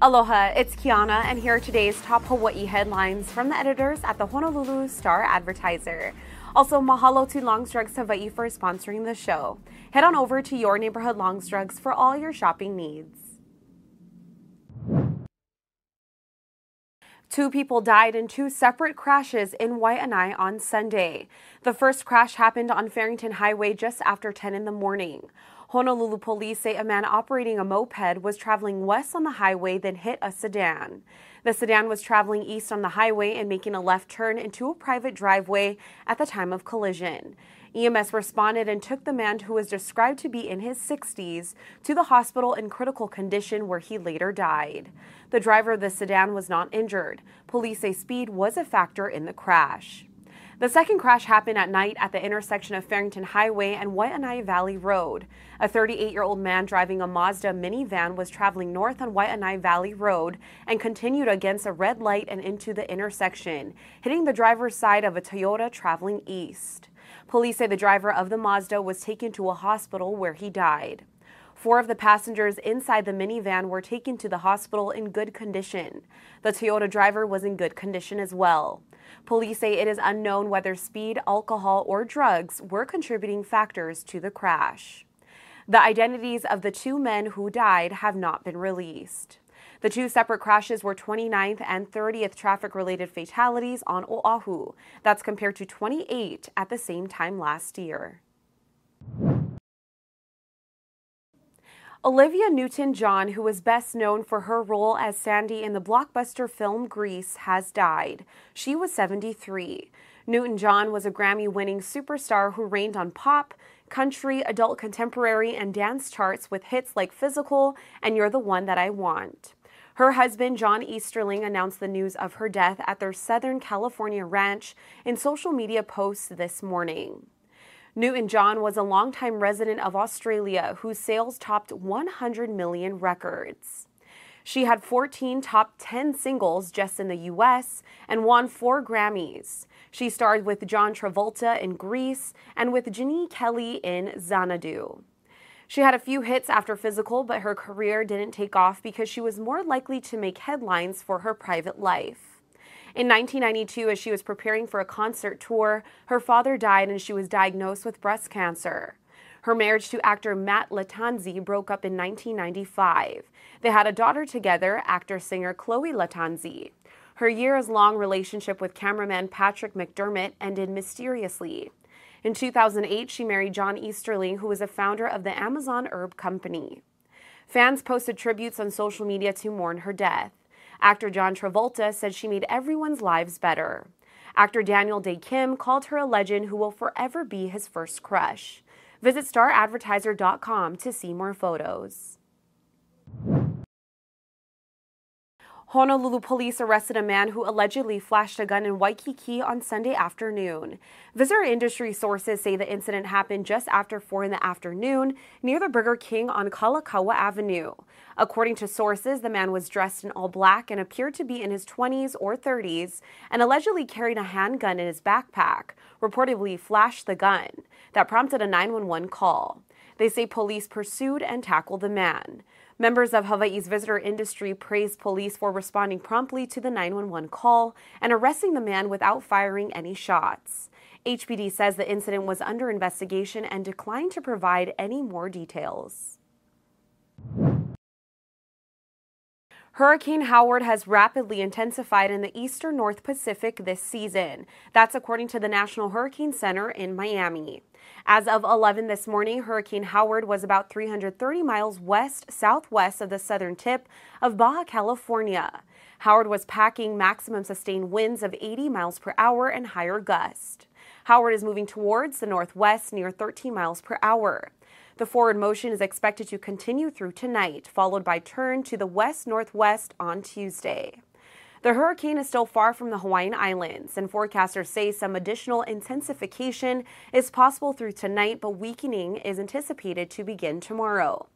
Aloha, it's Kiana, and here are today's top Hawaii headlines from the editors at the Honolulu Star Advertiser. Also, mahalo to Long's Drugs Hawaii for sponsoring the show. Head on over to your neighborhood Long's Drugs for all your shopping needs. Two people died in two separate crashes in Waianae on Sunday. The first crash happened on Farrington Highway just after 10 in the morning. Honolulu police say a man operating a moped was traveling west on the highway, then hit a sedan. The sedan was traveling east on the highway and making a left turn into a private driveway at the time of collision. EMS responded and took the man, who was described to be in his 60s, to the hospital in critical condition where he later died. The driver of the sedan was not injured. Police say speed was a factor in the crash. The second crash happened at night at the intersection of Farrington Highway and Waianae Valley Road. A 38 year old man driving a Mazda minivan was traveling north on Waianae Valley Road and continued against a red light and into the intersection, hitting the driver's side of a Toyota traveling east. Police say the driver of the Mazda was taken to a hospital where he died. Four of the passengers inside the minivan were taken to the hospital in good condition. The Toyota driver was in good condition as well. Police say it is unknown whether speed, alcohol, or drugs were contributing factors to the crash. The identities of the two men who died have not been released. The two separate crashes were 29th and 30th traffic related fatalities on Oahu. That's compared to 28 at the same time last year. Olivia Newton John, who was best known for her role as Sandy in the blockbuster film Grease, has died. She was 73. Newton John was a Grammy winning superstar who reigned on pop, country, adult contemporary, and dance charts with hits like Physical and You're the One That I Want. Her husband, John Easterling, announced the news of her death at their Southern California ranch in social media posts this morning. Newton John was a longtime resident of Australia whose sales topped 100 million records. She had 14 top 10 singles just in the US and won four Grammys. She starred with John Travolta in Grease and with Gene Kelly in Xanadu. She had a few hits after Physical, but her career didn't take off because she was more likely to make headlines for her private life. In 1992, as she was preparing for a concert tour, her father died and she was diagnosed with breast cancer. Her marriage to actor Matt Lattanzi broke up in 1995. They had a daughter together, actor singer Chloe Lattanzi. Her years long relationship with cameraman Patrick McDermott ended mysteriously. In 2008, she married John Easterling, who was a founder of the Amazon Herb Company. Fans posted tributes on social media to mourn her death. Actor John Travolta said she made everyone's lives better. Actor Daniel Dae Kim called her a legend who will forever be his first crush. Visit staradvertiser.com to see more photos. Honolulu police arrested a man who allegedly flashed a gun in Waikiki on Sunday afternoon. Visitor industry sources say the incident happened just after 4 in the afternoon near the Burger King on Kalakaua Avenue. According to sources, the man was dressed in all black and appeared to be in his 20s or 30s and allegedly carried a handgun in his backpack, reportedly flashed the gun. That prompted a 911 call. They say police pursued and tackled the man. Members of Hawaii's visitor industry praised police for responding promptly to the 911 call and arresting the man without firing any shots. HPD says the incident was under investigation and declined to provide any more details. Hurricane Howard has rapidly intensified in the eastern North Pacific this season. That's according to the National Hurricane Center in Miami. As of 11 this morning, Hurricane Howard was about 330 miles west southwest of the southern tip of Baja California. Howard was packing maximum sustained winds of 80 miles per hour and higher gust. Howard is moving towards the northwest near 13 miles per hour. The forward motion is expected to continue through tonight, followed by turn to the west northwest on Tuesday. The hurricane is still far from the Hawaiian Islands, and forecasters say some additional intensification is possible through tonight, but weakening is anticipated to begin tomorrow.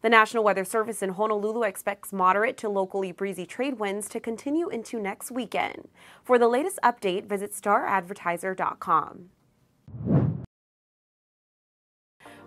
The National Weather Service in Honolulu expects moderate to locally breezy trade winds to continue into next weekend. For the latest update, visit staradvertiser.com.